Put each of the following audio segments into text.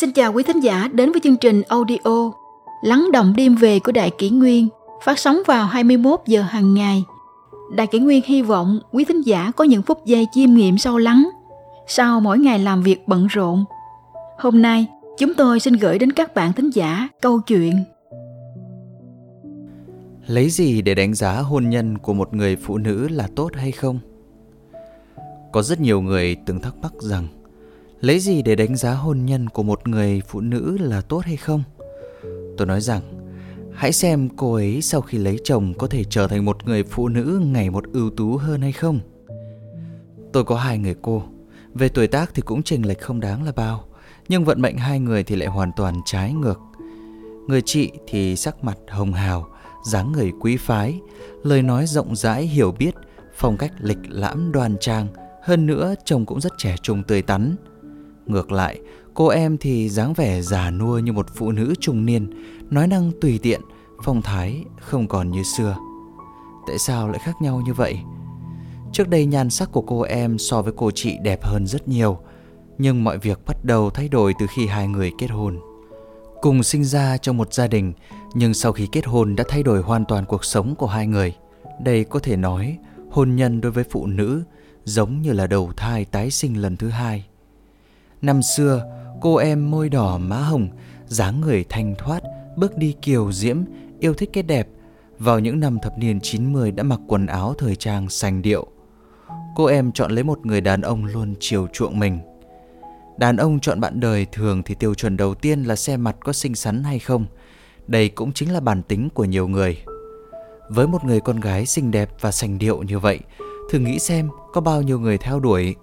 Xin chào quý thính giả đến với chương trình audio Lắng động đêm về của Đại Kỷ Nguyên phát sóng vào 21 giờ hàng ngày. Đại Kỷ Nguyên hy vọng quý thính giả có những phút giây chiêm nghiệm sâu lắng sau mỗi ngày làm việc bận rộn. Hôm nay, chúng tôi xin gửi đến các bạn thính giả câu chuyện Lấy gì để đánh giá hôn nhân của một người phụ nữ là tốt hay không? Có rất nhiều người từng thắc mắc rằng lấy gì để đánh giá hôn nhân của một người phụ nữ là tốt hay không? Tôi nói rằng hãy xem cô ấy sau khi lấy chồng có thể trở thành một người phụ nữ ngày một ưu tú hơn hay không. Tôi có hai người cô, về tuổi tác thì cũng chênh lệch không đáng là bao, nhưng vận mệnh hai người thì lại hoàn toàn trái ngược. Người chị thì sắc mặt hồng hào, dáng người quý phái, lời nói rộng rãi hiểu biết, phong cách lịch lãm đoan trang, hơn nữa chồng cũng rất trẻ trung tươi tắn. Ngược lại, cô em thì dáng vẻ già nua như một phụ nữ trung niên, nói năng tùy tiện, phong thái không còn như xưa. Tại sao lại khác nhau như vậy? Trước đây nhan sắc của cô em so với cô chị đẹp hơn rất nhiều, nhưng mọi việc bắt đầu thay đổi từ khi hai người kết hôn. Cùng sinh ra trong một gia đình, nhưng sau khi kết hôn đã thay đổi hoàn toàn cuộc sống của hai người. Đây có thể nói, hôn nhân đối với phụ nữ giống như là đầu thai tái sinh lần thứ hai. Năm xưa, cô em môi đỏ má hồng, dáng người thanh thoát, bước đi kiều diễm, yêu thích cái đẹp. Vào những năm thập niên 90 đã mặc quần áo thời trang sành điệu. Cô em chọn lấy một người đàn ông luôn chiều chuộng mình. Đàn ông chọn bạn đời thường thì tiêu chuẩn đầu tiên là xem mặt có xinh xắn hay không. Đây cũng chính là bản tính của nhiều người. Với một người con gái xinh đẹp và sành điệu như vậy, thử nghĩ xem có bao nhiêu người theo đuổi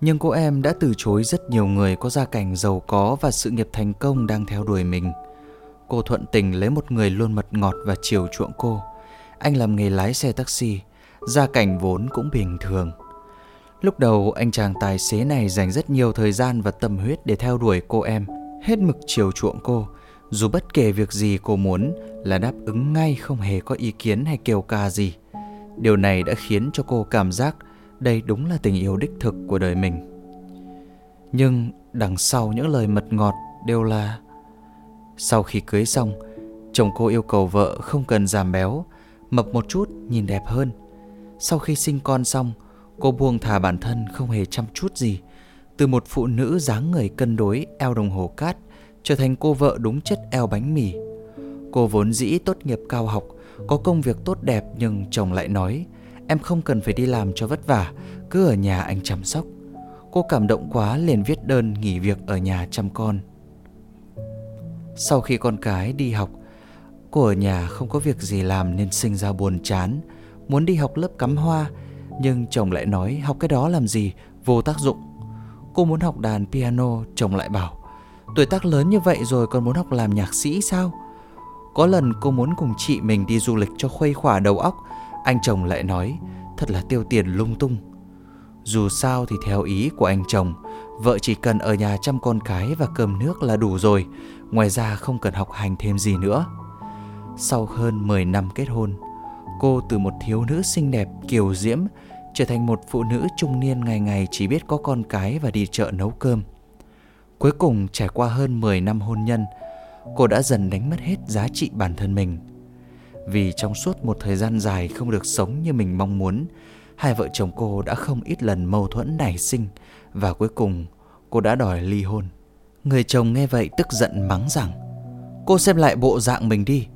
nhưng cô em đã từ chối rất nhiều người có gia cảnh giàu có và sự nghiệp thành công đang theo đuổi mình. Cô thuận tình lấy một người luôn mật ngọt và chiều chuộng cô. Anh làm nghề lái xe taxi, gia cảnh vốn cũng bình thường. Lúc đầu anh chàng tài xế này dành rất nhiều thời gian và tâm huyết để theo đuổi cô em, hết mực chiều chuộng cô. Dù bất kể việc gì cô muốn là đáp ứng ngay không hề có ý kiến hay kêu ca gì. Điều này đã khiến cho cô cảm giác đây đúng là tình yêu đích thực của đời mình. Nhưng đằng sau những lời mật ngọt đều là, sau khi cưới xong, chồng cô yêu cầu vợ không cần giảm béo, mập một chút, nhìn đẹp hơn. Sau khi sinh con xong, cô buông thả bản thân không hề chăm chút gì, từ một phụ nữ dáng người cân đối, eo đồng hồ cát, trở thành cô vợ đúng chất eo bánh mì. Cô vốn dĩ tốt nghiệp cao học, có công việc tốt đẹp nhưng chồng lại nói Em không cần phải đi làm cho vất vả, Cứ ở nhà anh chăm sóc. Cô cảm động quá liền viết đơn nghỉ việc ở nhà chăm con. Sau khi con cái đi học, Cô ở nhà không có việc gì làm nên sinh ra buồn chán, Muốn đi học lớp cắm hoa. Nhưng chồng lại nói, học cái đó làm gì? Vô tác dụng. Cô muốn học đàn piano, Chồng lại bảo, Tuổi tác lớn như vậy rồi còn muốn học làm nhạc sĩ sao? Có lần cô muốn cùng chị mình đi du lịch cho khuây khỏa đầu óc anh chồng lại nói, Thật là tiêu tiền lung tung. Dù sao thì theo ý của anh chồng, Vợ chỉ cần ở nhà chăm con cái và cơm nước là đủ rồi, Ngoài ra không cần học hành thêm gì nữa. Sau hơn 10 năm kết hôn, Cô từ một thiếu nữ xinh đẹp, kiều diễm, Trở thành một phụ nữ trung niên ngày ngày chỉ biết có con cái và đi chợ nấu cơm. Cuối cùng, trải qua hơn 10 năm hôn nhân, Cô đã dần đánh mất hết giá trị bản thân mình vì trong suốt một thời gian dài không được sống như mình mong muốn, hai vợ chồng cô đã không ít lần mâu thuẫn nảy sinh và cuối cùng cô đã đòi ly hôn. Người chồng nghe vậy tức giận mắng rằng Cô xem lại bộ dạng mình đi.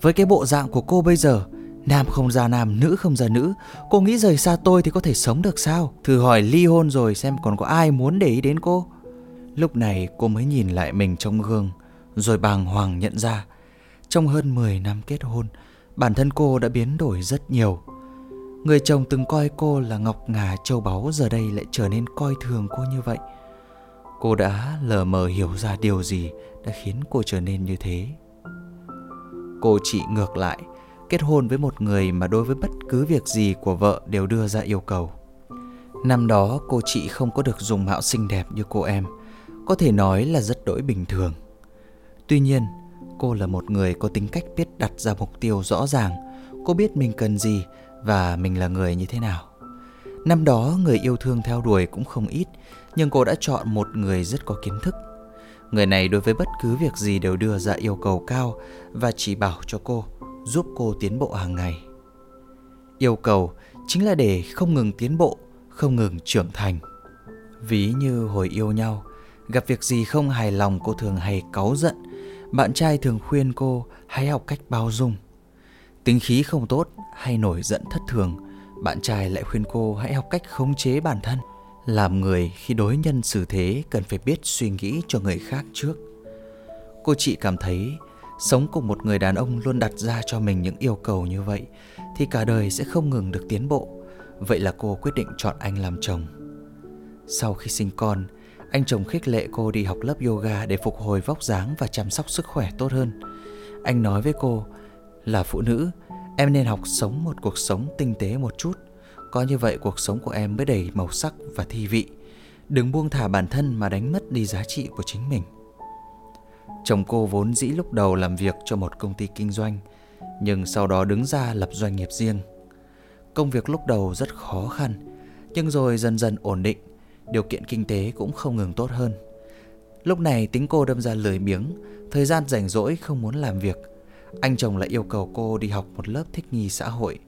Với cái bộ dạng của cô bây giờ Nam không ra nam, nữ không ra nữ Cô nghĩ rời xa tôi thì có thể sống được sao? Thử hỏi ly hôn rồi xem còn có ai muốn để ý đến cô. Lúc này cô mới nhìn lại mình trong gương Rồi bàng hoàng nhận ra Trong hơn 10 năm kết hôn bản thân cô đã biến đổi rất nhiều. Người chồng từng coi cô là ngọc ngà châu báu giờ đây lại trở nên coi thường cô như vậy. Cô đã lờ mờ hiểu ra điều gì đã khiến cô trở nên như thế. Cô chị ngược lại, kết hôn với một người mà đối với bất cứ việc gì của vợ đều đưa ra yêu cầu. Năm đó cô chị không có được dùng mạo xinh đẹp như cô em, có thể nói là rất đỗi bình thường. Tuy nhiên, Cô là một người có tính cách biết đặt ra mục tiêu rõ ràng Cô biết mình cần gì và mình là người như thế nào Năm đó người yêu thương theo đuổi cũng không ít Nhưng cô đã chọn một người rất có kiến thức Người này đối với bất cứ việc gì đều đưa ra yêu cầu cao và chỉ bảo cho cô, giúp cô tiến bộ hàng ngày. Yêu cầu chính là để không ngừng tiến bộ, không ngừng trưởng thành. Ví như hồi yêu nhau, gặp việc gì không hài lòng cô thường hay cáu giận, bạn trai thường khuyên cô hãy học cách bao dung. Tính khí không tốt hay nổi giận thất thường, bạn trai lại khuyên cô hãy học cách khống chế bản thân. Làm người khi đối nhân xử thế cần phải biết suy nghĩ cho người khác trước. Cô chị cảm thấy sống cùng một người đàn ông luôn đặt ra cho mình những yêu cầu như vậy thì cả đời sẽ không ngừng được tiến bộ. Vậy là cô quyết định chọn anh làm chồng. Sau khi sinh con, anh chồng khích lệ cô đi học lớp yoga để phục hồi vóc dáng và chăm sóc sức khỏe tốt hơn. Anh nói với cô là phụ nữ, em nên học sống một cuộc sống tinh tế một chút. Có như vậy cuộc sống của em mới đầy màu sắc và thi vị. Đừng buông thả bản thân mà đánh mất đi giá trị của chính mình. Chồng cô vốn dĩ lúc đầu làm việc cho một công ty kinh doanh, nhưng sau đó đứng ra lập doanh nghiệp riêng. Công việc lúc đầu rất khó khăn, nhưng rồi dần dần ổn định, điều kiện kinh tế cũng không ngừng tốt hơn. Lúc này tính cô đâm ra lười biếng, thời gian rảnh rỗi không muốn làm việc. Anh chồng lại yêu cầu cô đi học một lớp thích nghi xã hội,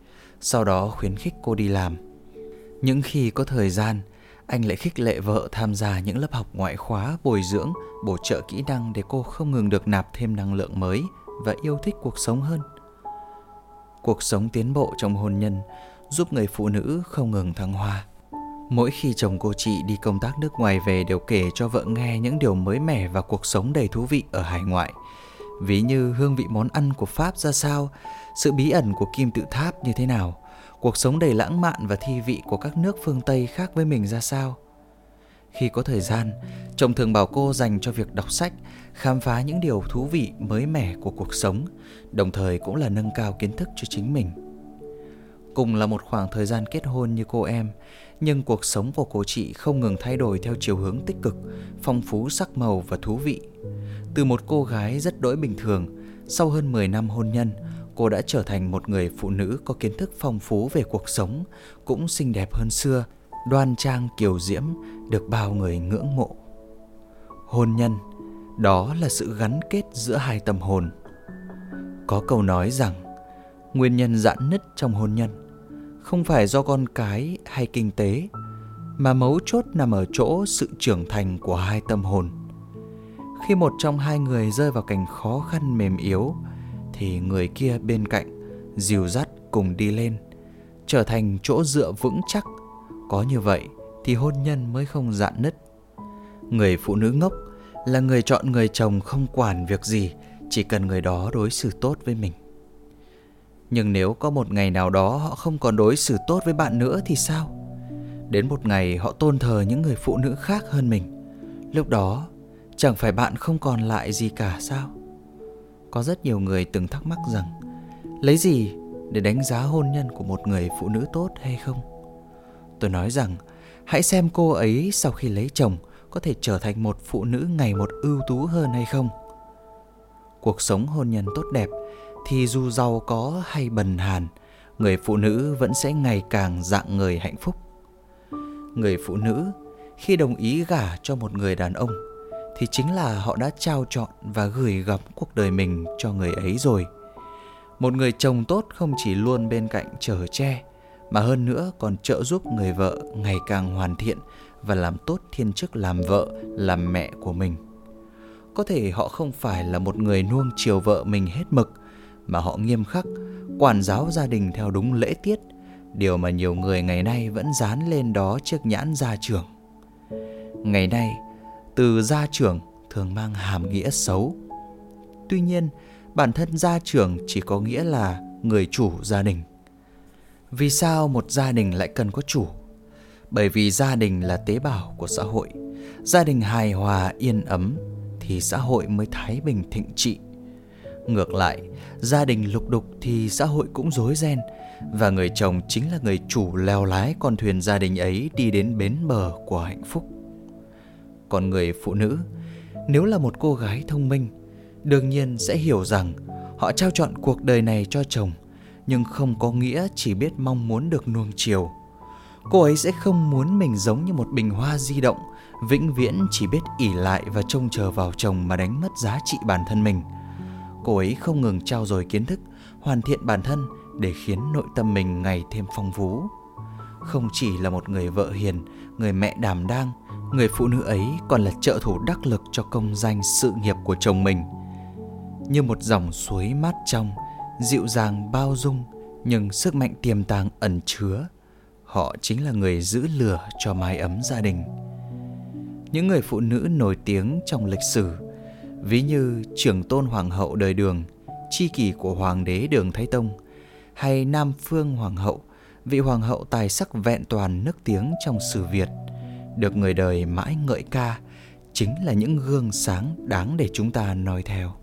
sau đó khuyến khích cô đi làm. Những khi có thời gian, anh lại khích lệ vợ tham gia những lớp học ngoại khóa bồi dưỡng, bổ trợ kỹ năng để cô không ngừng được nạp thêm năng lượng mới và yêu thích cuộc sống hơn. Cuộc sống tiến bộ trong hôn nhân giúp người phụ nữ không ngừng thăng hoa. Mỗi khi chồng cô chị đi công tác nước ngoài về đều kể cho vợ nghe những điều mới mẻ và cuộc sống đầy thú vị ở hải ngoại. Ví như hương vị món ăn của Pháp ra sao, sự bí ẩn của kim tự tháp như thế nào, cuộc sống đầy lãng mạn và thi vị của các nước phương Tây khác với mình ra sao. Khi có thời gian, chồng thường bảo cô dành cho việc đọc sách, khám phá những điều thú vị mới mẻ của cuộc sống, đồng thời cũng là nâng cao kiến thức cho chính mình. Cùng là một khoảng thời gian kết hôn như cô em, nhưng cuộc sống của cô chị không ngừng thay đổi theo chiều hướng tích cực, phong phú sắc màu và thú vị. Từ một cô gái rất đỗi bình thường, sau hơn 10 năm hôn nhân, cô đã trở thành một người phụ nữ có kiến thức phong phú về cuộc sống, cũng xinh đẹp hơn xưa, đoan trang kiều diễm, được bao người ngưỡng mộ. Hôn nhân, đó là sự gắn kết giữa hai tâm hồn. Có câu nói rằng, nguyên nhân giãn nứt trong hôn nhân không phải do con cái hay kinh tế, mà mấu chốt nằm ở chỗ sự trưởng thành của hai tâm hồn. Khi một trong hai người rơi vào cảnh khó khăn mềm yếu, thì người kia bên cạnh dìu dắt cùng đi lên, trở thành chỗ dựa vững chắc. Có như vậy thì hôn nhân mới không dạn nứt. Người phụ nữ ngốc là người chọn người chồng không quản việc gì, chỉ cần người đó đối xử tốt với mình. Nhưng nếu có một ngày nào đó họ không còn đối xử tốt với bạn nữa thì sao? Đến một ngày họ tôn thờ những người phụ nữ khác hơn mình. Lúc đó, chẳng phải bạn không còn lại gì cả sao? Có rất nhiều người từng thắc mắc rằng lấy gì để đánh giá hôn nhân của một người phụ nữ tốt hay không? Tôi nói rằng hãy xem cô ấy sau khi lấy chồng có thể trở thành một phụ nữ ngày một ưu tú hơn hay không. Cuộc sống hôn nhân tốt đẹp thì dù giàu có hay bần hàn, người phụ nữ vẫn sẽ ngày càng dạng người hạnh phúc. Người phụ nữ khi đồng ý gả cho một người đàn ông thì chính là họ đã trao chọn và gửi gắm cuộc đời mình cho người ấy rồi. Một người chồng tốt không chỉ luôn bên cạnh chở che mà hơn nữa còn trợ giúp người vợ ngày càng hoàn thiện và làm tốt thiên chức làm vợ, làm mẹ của mình. Có thể họ không phải là một người nuông chiều vợ mình hết mực mà họ nghiêm khắc, quản giáo gia đình theo đúng lễ tiết, điều mà nhiều người ngày nay vẫn dán lên đó chiếc nhãn gia trưởng. Ngày nay, từ gia trưởng thường mang hàm nghĩa xấu. Tuy nhiên, bản thân gia trưởng chỉ có nghĩa là người chủ gia đình. Vì sao một gia đình lại cần có chủ? Bởi vì gia đình là tế bào của xã hội. Gia đình hài hòa yên ấm thì xã hội mới thái bình thịnh trị. Ngược lại, gia đình lục đục thì xã hội cũng rối ren và người chồng chính là người chủ leo lái con thuyền gia đình ấy đi đến bến bờ của hạnh phúc. Còn người phụ nữ, nếu là một cô gái thông minh, đương nhiên sẽ hiểu rằng họ trao chọn cuộc đời này cho chồng, nhưng không có nghĩa chỉ biết mong muốn được nuông chiều. Cô ấy sẽ không muốn mình giống như một bình hoa di động, vĩnh viễn chỉ biết ỉ lại và trông chờ vào chồng mà đánh mất giá trị bản thân mình. Cô ấy không ngừng trao dồi kiến thức, hoàn thiện bản thân để khiến nội tâm mình ngày thêm phong phú. Không chỉ là một người vợ hiền, người mẹ đảm đang, người phụ nữ ấy còn là trợ thủ đắc lực cho công danh sự nghiệp của chồng mình. Như một dòng suối mát trong, dịu dàng bao dung nhưng sức mạnh tiềm tàng ẩn chứa. Họ chính là người giữ lửa cho mái ấm gia đình. Những người phụ nữ nổi tiếng trong lịch sử, ví như trưởng tôn hoàng hậu đời Đường, chi kỷ của hoàng đế Đường Thái Tông, hay Nam Phương hoàng hậu, vị hoàng hậu tài sắc vẹn toàn nước tiếng trong sử Việt, được người đời mãi ngợi ca, chính là những gương sáng đáng để chúng ta noi theo.